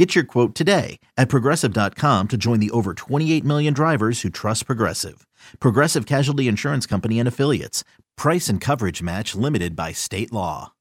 Get your quote today at progressive.com to join the over 28 million drivers who trust Progressive. Progressive Casualty Insurance Company and Affiliates. Price and coverage match limited by state law.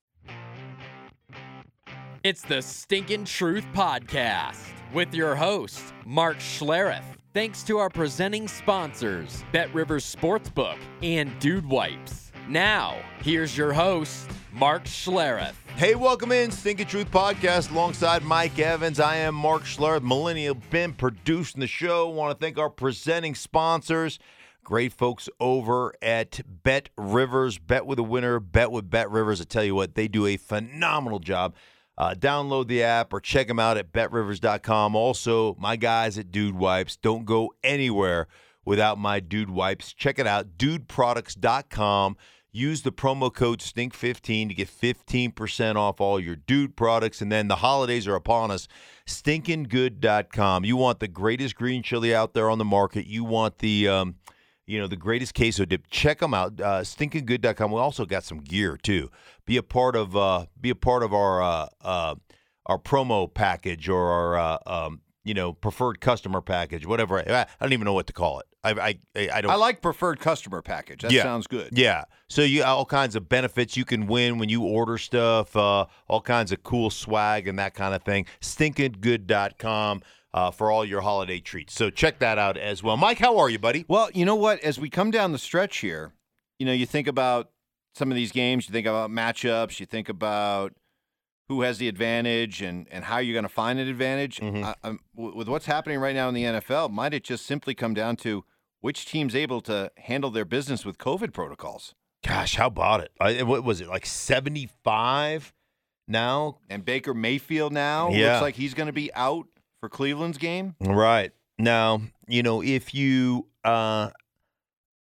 It's the Stinkin' Truth Podcast with your host, Mark Schlereth. Thanks to our presenting sponsors, Bet Rivers Sportsbook and Dude Wipes. Now, here's your host, Mark Schlereth. Hey, welcome in Stinking Truth Podcast alongside Mike Evans. I am Mark Schlereth, Millennial Ben, producing the show. Want to thank our presenting sponsors, great folks over at Bet Rivers. Bet with a winner, bet with Bet Rivers. I tell you what, they do a phenomenal job. Uh, download the app or check them out at betrivers.com. Also, my guys at Dude Wipes. Don't go anywhere without my Dude Wipes. Check it out, dudeproducts.com. Use the promo code STINK15 to get 15% off all your dude products. And then the holidays are upon us. Stinkinggood.com. You want the greatest green chili out there on the market. You want the. Um, you know the greatest queso dip. Check them out. Uh, stinkinggood.com. We also got some gear too. Be a part of uh, be a part of our uh, uh, our promo package or our uh, um, you know preferred customer package, whatever. I, I don't even know what to call it. I I, I don't. I like preferred customer package. That Yeah. sounds good. Yeah. So you all kinds of benefits you can win when you order stuff, uh, all kinds of cool swag and that kind of thing. Stinkinggood.com uh, for all your holiday treats. So check that out as well. Mike, how are you, buddy? Well, you know what? As we come down the stretch here, you know, you think about some of these games, you think about matchups, you think about who has the advantage and, and how you're going to find an advantage. Mhm. I, with what's happening right now in the NFL, might it just simply come down to which team's able to handle their business with COVID protocols? Gosh, how about it? I, what was it, like 75 now? And Baker Mayfield now Yeah. looks like he's going to be out for Cleveland's game. Right. Now, you know, if you uh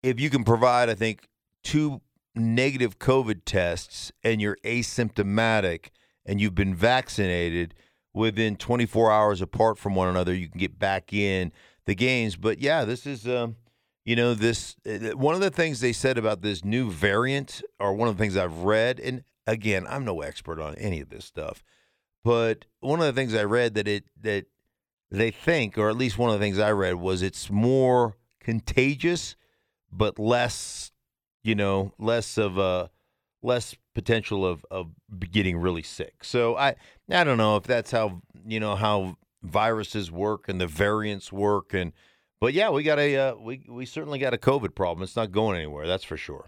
if you can provide, I think, two negative COVID tests and you're asymptomatic and you've been vaccinated within 24 hours apart from one another, you can get back in the games. But yeah, this is um you know, this uh, one of the things they said about this new variant, or one of the things I've read, and again, I'm no expert on any of this stuff, but one of the things I read that it that they think, or at least one of the things I read was it's more contagious, but less, you know, less of a less potential of of getting really sick. So I I don't know if that's how you know how viruses work and the variants work and but yeah, we got a uh, we we certainly got a COVID problem. It's not going anywhere, that's for sure.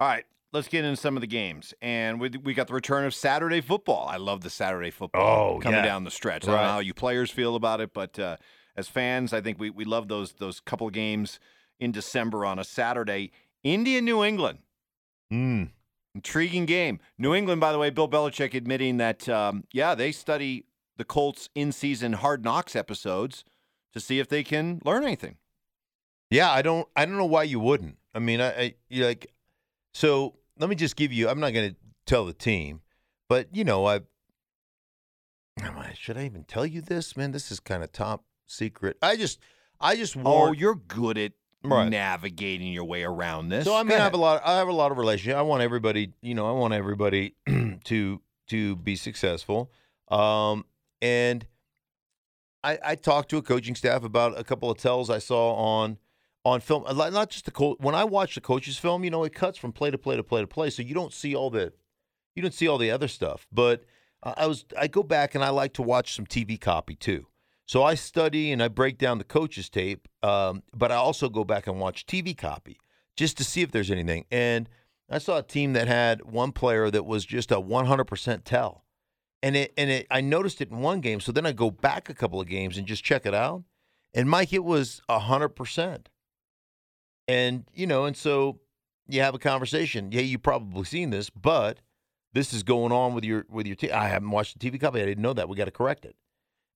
All right, let's get into some of the games. And we, we got the return of Saturday football. I love the Saturday football Oh, coming yeah. down the stretch. I don't know how you players feel about it, but uh, as fans, I think we, we love those those couple games in December on a Saturday. Indy, New England. Mm. Intriguing game. New England, by the way, Bill Belichick admitting that, um, yeah, they study the Colts in season hard knocks episodes to see if they can learn anything. Yeah, I don't I don't know why you wouldn't. I mean, I, I you like so let me just give you I'm not going to tell the team, but you know, I Am I- should I even tell you this, man? This is kind of top secret. I just I just Oh, you're good at Right. navigating your way around this. So I mean, I have a lot. I have a lot of relationship. I want everybody, you know, I want everybody to to be successful. Um, and I I talked to a coaching staff about a couple of tells I saw on on film. Not just the coach. When I watch the coaches' film, you know, it cuts from play to play to play to play, so you don't see all the you don't see all the other stuff. But I was I go back and I like to watch some TV copy too. So I study and I break down the coaches tape, um, but I also go back and watch TV copy just to see if there's anything. And I saw a team that had one player that was just a 100% tell. And it and it I noticed it in one game, so then I go back a couple of games and just check it out. And Mike, it was 100%. And you know, and so you have a conversation. Yeah, you've probably seen this, but this is going on with your with your team. I haven't watched the TV copy. I didn't know that. We got to correct it.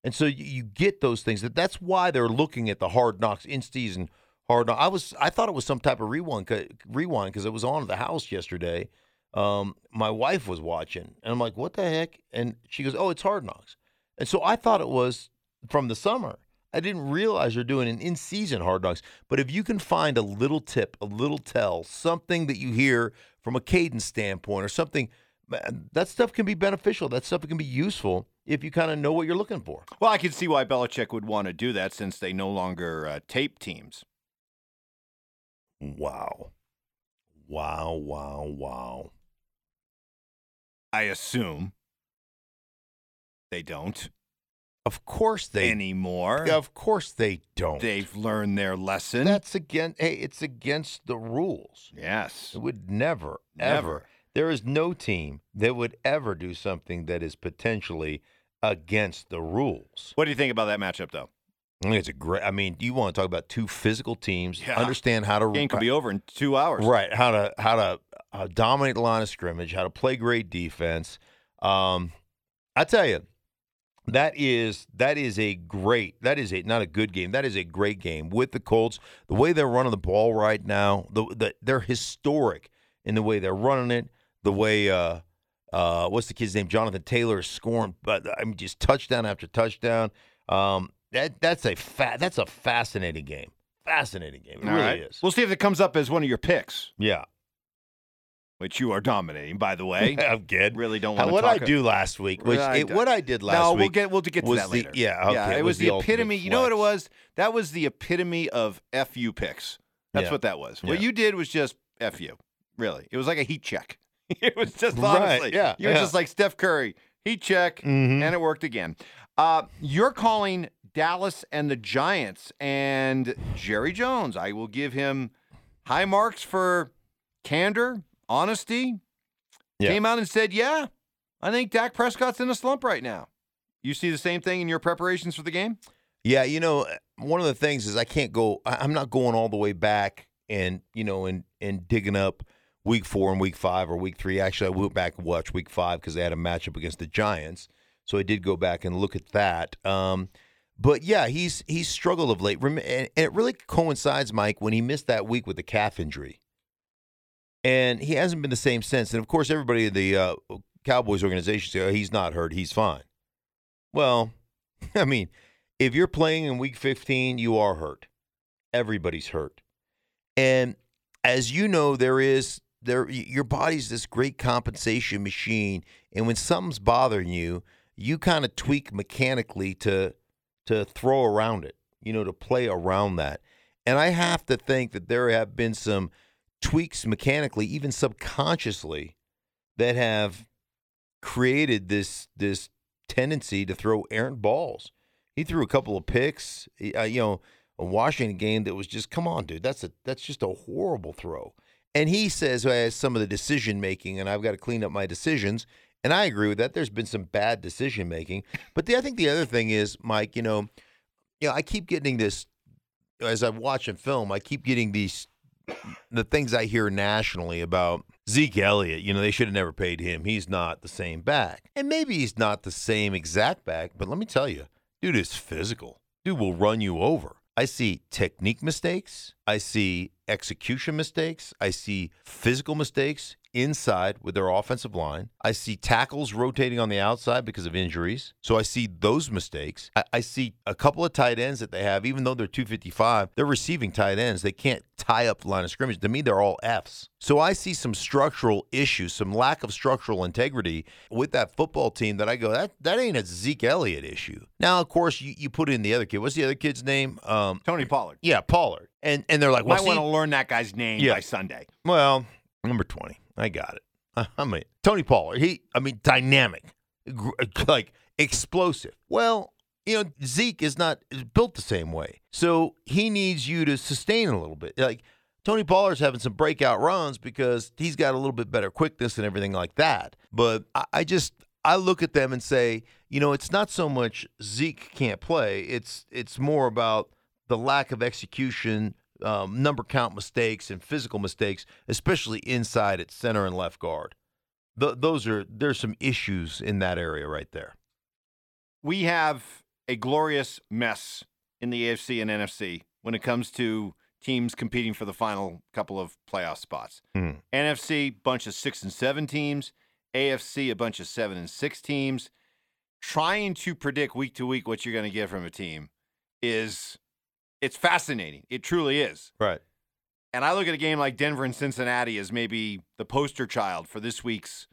And so you, you get those things. That that's why they're looking at the hard knocks in season Hard knocks. I was I thought it was some type of rewind rewind because it was on at the house yesterday. Um, my wife was watching, and I'm like, "What the heck?" And she goes, "Oh, it's Hard Knocks." And so I thought it was from the summer. I didn't realize they're doing an in-season Hard Knocks. But if you can find a little tip, a little tell, something that you hear from a cadence standpoint, or something, that stuff can be beneficial. That stuff can be useful if you kind of know what you're looking for. Well, I can see why Belichick would want to do that since they no longer uh, tape teams. Wow. Wow, wow, wow. I assume they don't Of course they anymore. Of course they don't. They've learned their lesson. That's against hey, it's against the rules. yes. It would never, Never. ever. There is no team that would ever do something that is potentially against the rules. What do you think about that matchup, though? I think it's a great. I mean, you want to talk about two physical teams, Yeah. understand how to Game could be over in two hours. right, how to how to uh, dominate the line of scrimmage, how to play great defense. Um, I tell you, that is that is a great that is a not a good game. That is a great game with the Colts. The way they're running the ball right now, the, the they're historic in the way they're running it. The way uh, uh, what's the kid's name? Jonathan Taylor is scoring, but I mean just touchdown after touchdown. Um, that that's a fa- that's a fascinating game. Fascinating game. It All really right. is. We'll see if it comes up as one of your picks, yeah, which you are dominating, by the way. I'm good. really don't want to what I do last week, which I it, what I did last no, week. we'll get we'll get to was that the- later. yeah, okay, yeah, it it was was the the, epitome. You know what it was? That was the epitome of fu picks. That's Yeah. what that was. What you did was just fu. Really, it was like a heat check. it was just Right, honestly, yeah, you were just like Steph Curry, heat check, Mhm. and it worked again. Uh, you're calling Dallas and the Giants and Jerry Jones. I will give him high marks for candor, honesty. Yeah. Came out and said, "Yeah, I think Dak Prescott's in a slump right now." You see the same thing in your preparations for the game? Yeah, you know, one of the things is I can't go. I'm not going all the way back and you know and and digging up week four and week five or week three. Actually, I went back and watched week five because they had a matchup against the Giants. So I did go back and look at that. Um, but yeah, he's he's struggled of late, and it really coincides, Mike, when he missed that week with the calf injury, and he hasn't been the same since. And of course, everybody in the uh, Cowboys organization say oh, he's not hurt, he's fine. Well, I mean, if you're playing in week 15, you are hurt. Everybody's hurt. And as you know, there is there your body's this great compensation machine, and when something's bothering you, you kind of tweak mechanically to to throw around it, you know, to play around that. And I have to think that there have been some tweaks mechanically, even subconsciously, that have created this this tendency to throw errant balls. He threw a couple of picks, uh, you know, a Washington game that was just come on, dude. That's a that's just a horrible throw. And he says well, some of the decision making, and I've got to clean up my decisions. And I agree with that. There's been some bad decision making, but the, I think the other thing is, Mike, you know, you know, I keep getting this as I watch and film. I keep getting these the things I hear nationally about Zeke Elliott. You know, they should have never paid him. He's not the same back, and maybe he's not the same exact back. But let me tell you, dude is physical. Dude will run you over. I see technique mistakes. I see execution mistakes. I see physical mistakes inside with their offensive line. I see tackles rotating on the outside because of injuries. So I see those mistakes. I, I see a couple of tight ends that they have, even though they're 255, they're receiving tight ends. They can't tie up the line of scrimmage. To me, they're all Fs. So I see some structural issues, some lack of structural integrity with that football team that I go, that, that ain't a Zeke Elliott issue. Now, of course, you, you put in the other kid. What's the other kid's name? Um, Tony Pollard. yeah, Pollard. And and they're like, well, Might want to learn that guy's name Yeah. by Sunday. well, number 20. I got it. I mean, Tony Pollard, he, I mean, dynamic, like explosive. Well, you know, Zeke is not is built the same way. So he needs you to sustain a little bit. Like Tony Pollard's having some breakout runs because he's got a little bit better quickness and everything like that. But I, I just, I look at them and say, you know, it's not so much Zeke can't play. It's it's more about the lack of execution, um, number count mistakes, and physical mistakes, especially inside at center and left guard. Th- those are there's some issues in that area right there. We have a glorious mess in the AFC and NFC when it comes to teams competing for the final couple of playoff spots. Hmm. NFC, bunch of six and seven teams. AFC, a bunch of seven and six teams. Trying to predict week to week what you're going to get from a team is it's fascinating. It truly is. Right. And I look at a game like Denver and Cincinnati as maybe the poster child for this week's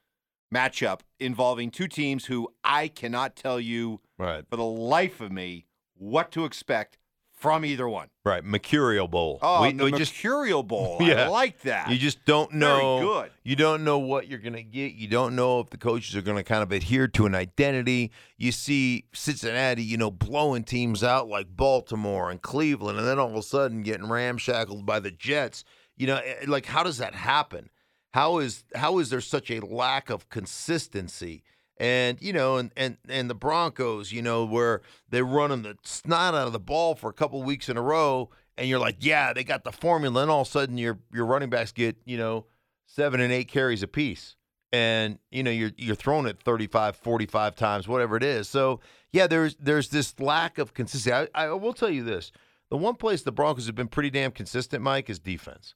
matchup involving two teams who I cannot tell you Right. for the life of me what to expect from either one. Right. Mercurial Bowl. Oh, we, the we just Mercurial Bowl. Yeah. I like that. You just don't Very know. good. You don't know what you're going to get. You don't know if the coaches are going to kind of adhere to an identity. You see Cincinnati, you know, blowing teams out like Baltimore and Cleveland, and then all of a sudden getting ramshackled by the Jets. You know, eh, like how does that happen? How is how is there such a lack of consistency? And you know, and and and the Broncos, you know, where they're running the snot out of the ball for a couple weeks in a row, and you're like, yeah, they got the formula, and all of a sudden your your running backs get you know seven and eight carries apiece, and you know you're you're throwing it 35, 45 times, whatever it is. So yeah, there's there's this lack of consistency. I, I will tell you this: the one place the Broncos have been pretty damn consistent, Mike, is defense.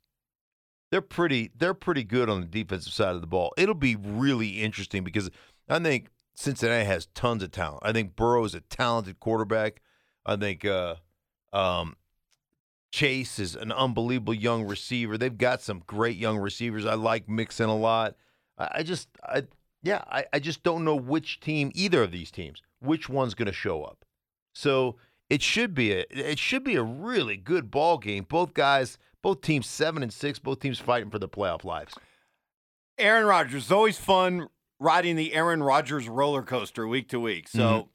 They're pretty they're pretty good on the defensive side of the ball. It'll be really interesting because I think Cincinnati has tons of talent. I think Burrow is a talented quarterback. I think uh, um, Chase is an unbelievable young receiver. They've got some great young receivers. I like Mixon a lot. I, I just, I yeah, I, I just don't know which team, either of these teams, which one's going to show up. So it should be a, it should be a really good ball game. Both guys, both teams seven and six, both teams fighting for the playoff lives. Aaron Rodgers. It's always fun riding the Aaron Rodgers roller coaster week to week. So, Mhm. of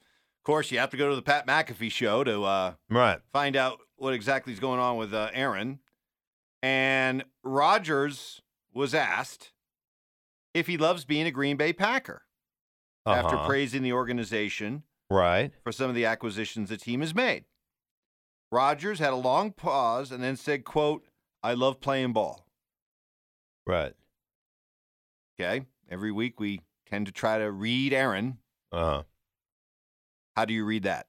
course, you have to go to the Pat McAfee show to uh, Right. find out what exactly is going on with uh, Aaron. And Rodgers was asked if he loves being a Green Bay Packer after Uh-huh. praising the organization Right. for some of the acquisitions the team has made. Rodgers had a long pause and then said, quote, I love playing ball. Right. Okay. Every week we tend to try to read Aaron. Uh huh. How do you read that?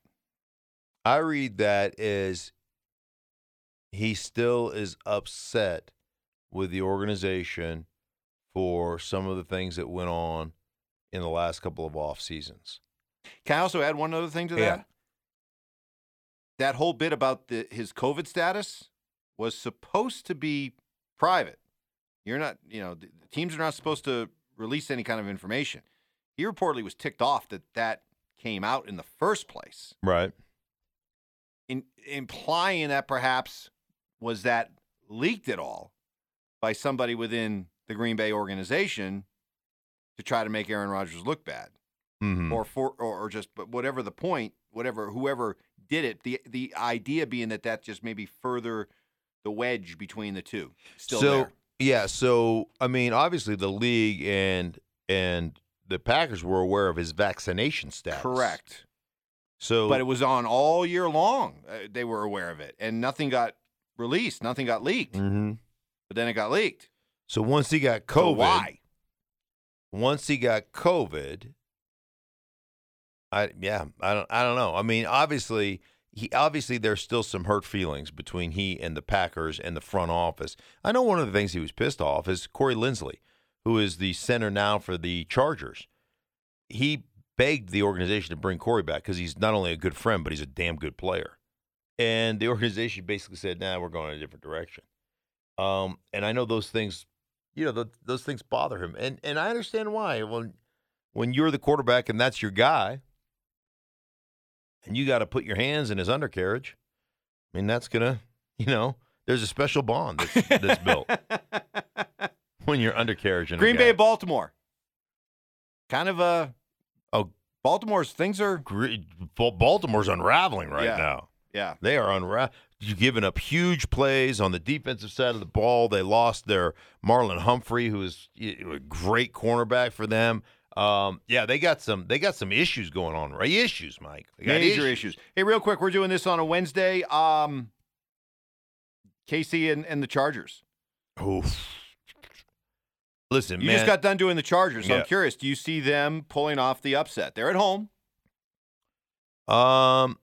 I read that as he still is upset with the organization for some of the things that went on in the last couple of off seasons. Can I also add one other thing to Yeah. that? That whole bit about the, his COVID status was supposed to be private. You're not, you know, teams are not supposed to release any kind of information. He reportedly was ticked off that that came out in the first place, Right. in, implying that perhaps was that leaked at all by somebody within the Green Bay organization to try to make Aaron Rodgers look bad. Mm-hmm. or for or, or just but whatever the point whatever whoever did it the the idea being that that just maybe further the wedge between the two still so there yeah, so I mean, obviously the league and and the Packers were aware of his vaccination status. correct. So, but it was on all year long uh, they were aware of it and nothing got released nothing got leaked. Hmm but then it got leaked. So once he got So COVID, why? once he got COVID, I yeah, I don't I don't know. I mean, obviously he obviously there's still some hurt feelings between he and the Packers and the front office. I know one of the things he was pissed off is Corey Linsley, who is the center now for the Chargers. He begged the organization to bring Corey back because he's not only a good friend, but he's a damn good player. And the organization basically said, "Nah, we're going in a different direction." Um, and I know those things, you know, th- those things bother him, and and I understand why. When when you're the quarterback and that's your guy, and you got to put your hands in his undercarriage, I mean, that's gonna, you know, there's a special bond that's, that's built when you're undercarriage. Green bay baltimore kind of a Oh. baltimore's things are Baltimore's unraveling right Yeah. now. yeah They are unra- you giving up huge plays on the defensive side of the ball. They lost their Marlon Humphrey, who is a great cornerback for them. Um, yeah, they got some they got some issues going on, right? Issues, Mike. They got Major issues. Hey, real quick, we're doing this on a Wednesday. Um, KC and, and the Chargers. Oof. Listen, You man. just got done doing the Chargers. So Yeah. I'm curious. Do you see them pulling off the upset? They're at home. um,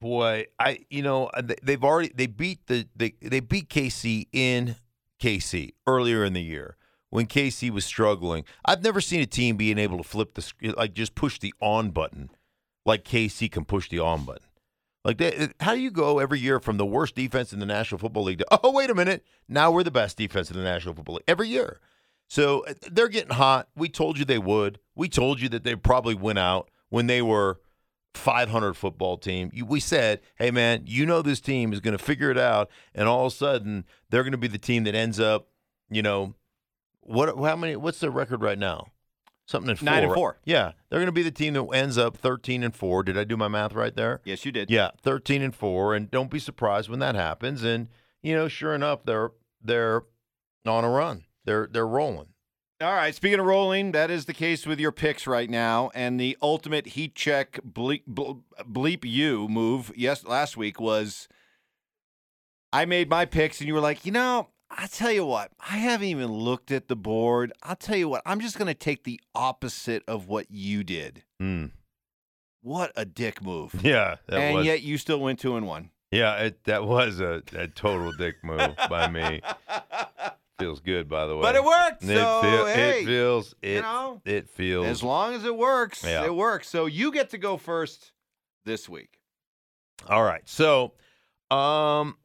Boy, I you know uh, they- they've already they beat the they they beat KC in KC earlier in the year when KC was struggling. I've never seen a team being able to flip the like just push the on button like KC can push the on button. Like they, how do you go every year from the worst defense in the National Football League to oh wait a minute now we're the best defense in the National Football League every year. So uh, they're getting hot. We told you they would. We told you that they probably went out when they were 500 football team. We said, hey man, you know this team is going to figure it out, and all of a sudden they're going to be the team that ends up, you know, what? How many? What's the record right now? Something in four. Nine and right? four. Yeah, they're going to be the team that ends up 13 and four. Did I do my math right there? Yes, you did. Yeah, 13 and 4 and don't be surprised when that happens and you know, sure enough they're they're on a run. They're they're rolling. All right. Speaking of rolling, that is the case with your picks right now. And the ultimate heat check bleep, bleep you move yes last week was I made my picks, and you were like, you know, I tell you what, I haven't even looked at the board. I'll tell you what, I'm just going to take the opposite of what you did. Mm. What a dick move. Yeah, that and was yet you still went two and one. Yeah, it, that was a, a total dick move by me. Feels good by the way. But it worked. It, so, feel- hey, it feels it you know, it feels as long as it works, Yeah. it works. So you get to go first this week. All right. So, um,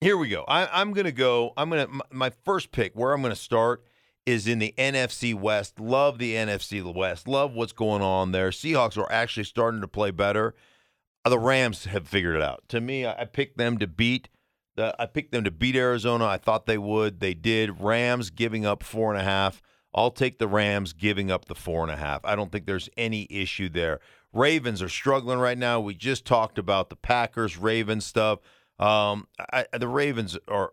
here we go. I, I'm going to go. I'm going to, my, first pick where I'm going to start is in the NFC West. Love the NFC West. Love what's going on there. Seahawks are actually starting to play better. The Rams have figured it out. To me, I, I picked them to beat. The, I picked them to beat Arizona. I thought they would. They did. Rams giving up four and a half. I'll take the Rams giving up the four and a half. I don't think there's any issue there. Ravens are struggling right now. We just talked about the Packers Ravens stuff. Um, I, the Ravens are,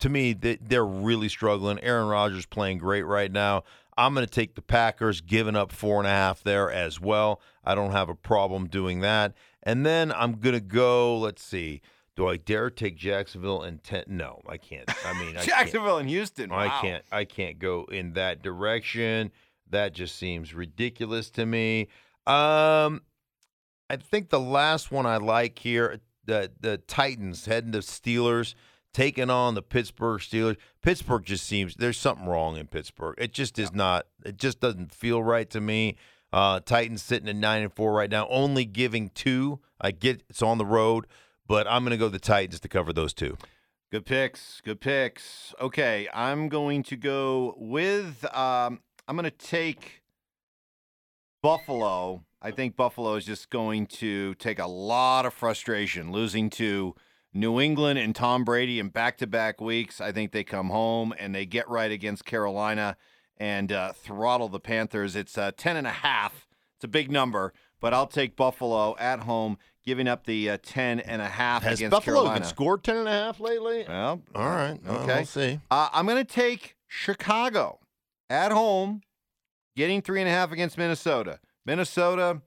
to me, they, they're really struggling. Aaron Rodgers playing great right now. I'm going to take the Packers, giving up four and a half there as well. I don't have a problem doing that. And then I'm going to go. Let's see. Do I dare take Jacksonville and ten? No, I can't. I mean, I. Jacksonville and Houston. I can't I can't go in that direction. That just seems ridiculous to me. Um I think the last one I like here, the the Titans heading to Steelers, taking on the Pittsburgh Steelers. Pittsburgh just seems there's something wrong in Pittsburgh. It just is not it just doesn't feel right to me. Uh Titans sitting at nine and four right now, only giving two. I get it's on the road, but I'm gonna go the Titans to cover those two. Good picks. Good picks. Okay, I'm going to go with. Um, I'm going to take Buffalo. I think Buffalo is just going to take a lot of frustration losing to New England and Tom Brady in back-to-back weeks. I think they come home and they get right against Carolina and uh, throttle the Panthers. It's uh, ten and a half. It's a big number, but I'll take Buffalo at home, giving up the uh, ten and a half Has against Buffalo Carolina. scored ten and a half lately? Well, All right. Well, Okay. We'll see. Uh, I'm going to take Chicago at home, getting three and a half against Minnesota. Minnesota,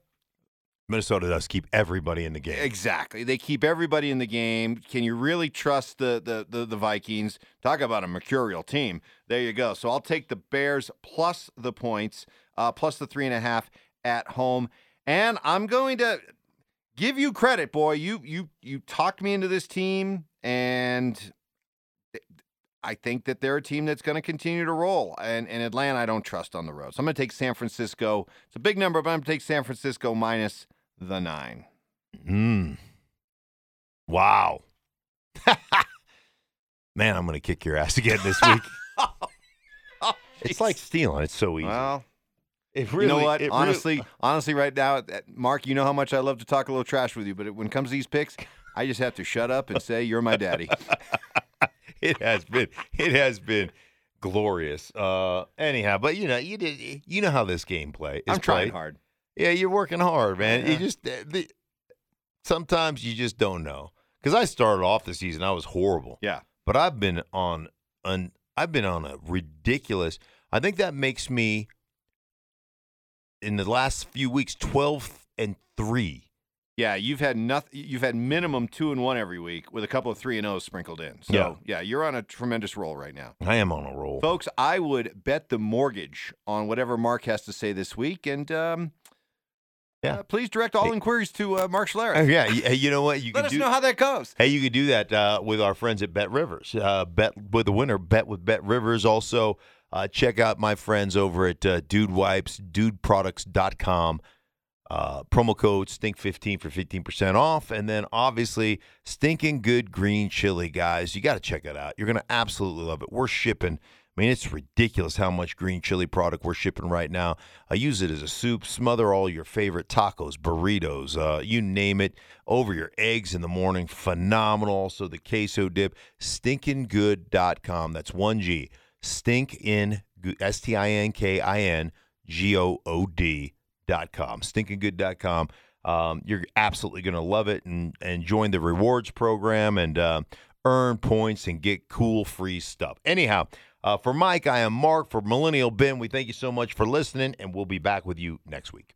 Minnesota does keep everybody in the game. exactly. They keep everybody in the game. Can you really trust the, the the the Vikings? Talk about a mercurial team. There you go. So I'll take the Bears plus the points, uh, plus the three and a half at home, and I'm going to give you credit, boy. You you you talked me into this team, and I think that they're a team that's going to continue to roll. And, and Atlanta, I don't trust on the road. So I'm going to take San Francisco. It's a big number, but I'm going to take San Francisco minus the nine. Mm. Wow. Man, I'm going to kick your ass again this week. it's like stealing. It's so easy. Well, it you know what? Honestly, honestly, right now, uh, Mark, you know how much I love to talk a little trash with you, but when it comes to these picks, I just have to shut up and say you're my daddy. it has been. It has been glorious. Uh, anyhow, but you know, you did. You know how this game play. Is I'm trying played. hard. Yeah, you're working hard, man. You just the, sometimes you just don't know. Because I started off the season, I was horrible. Yeah. but I've been on an I've been on a ridiculous. I think that makes me in the last few weeks twelve and three. Yeah, you've had nothing. You've had minimum two and one every week with a couple of three and O's sprinkled in. So Yeah. yeah, you're on a tremendous roll right now. I am on a roll. Folks, I would bet the mortgage on whatever Mark has to say this week. And um, Yeah. uh, please direct all Hey. inquiries to uh, Mark Uh, Schlereth. yeah, y- hey, you know what? You Let us do. know how that goes. Hey, you could do that uh, with our friends at Bet Rivers. Uh, bet with the winner. Bet with Bet Rivers. Also, uh, check out my friends over at uh, Dude Wipes, DudeProducts.com. Uh, promo code Stink15 for 15% off. And then obviously, Stinking Good Green Chili, guys. You got to check it out. You're going to absolutely love it. We're shipping. I mean, it's ridiculous how much green chili product we're shipping right now. I use it as a soup, smother all your favorite tacos, burritos, uh, you name it, over your eggs in the morning. Phenomenal. Also, the queso dip, stinkinggood.com. That's 1G. Stinkin, S T I N K I N G O O D.com. Stinkinggood.com. Um, you're absolutely going to love it and, and join the rewards program and uh, earn points and get cool free stuff. Anyhow, uh, for Mike, I am Mark. For Millennial Ben, we thank you so much for listening, and we'll be back with you next week.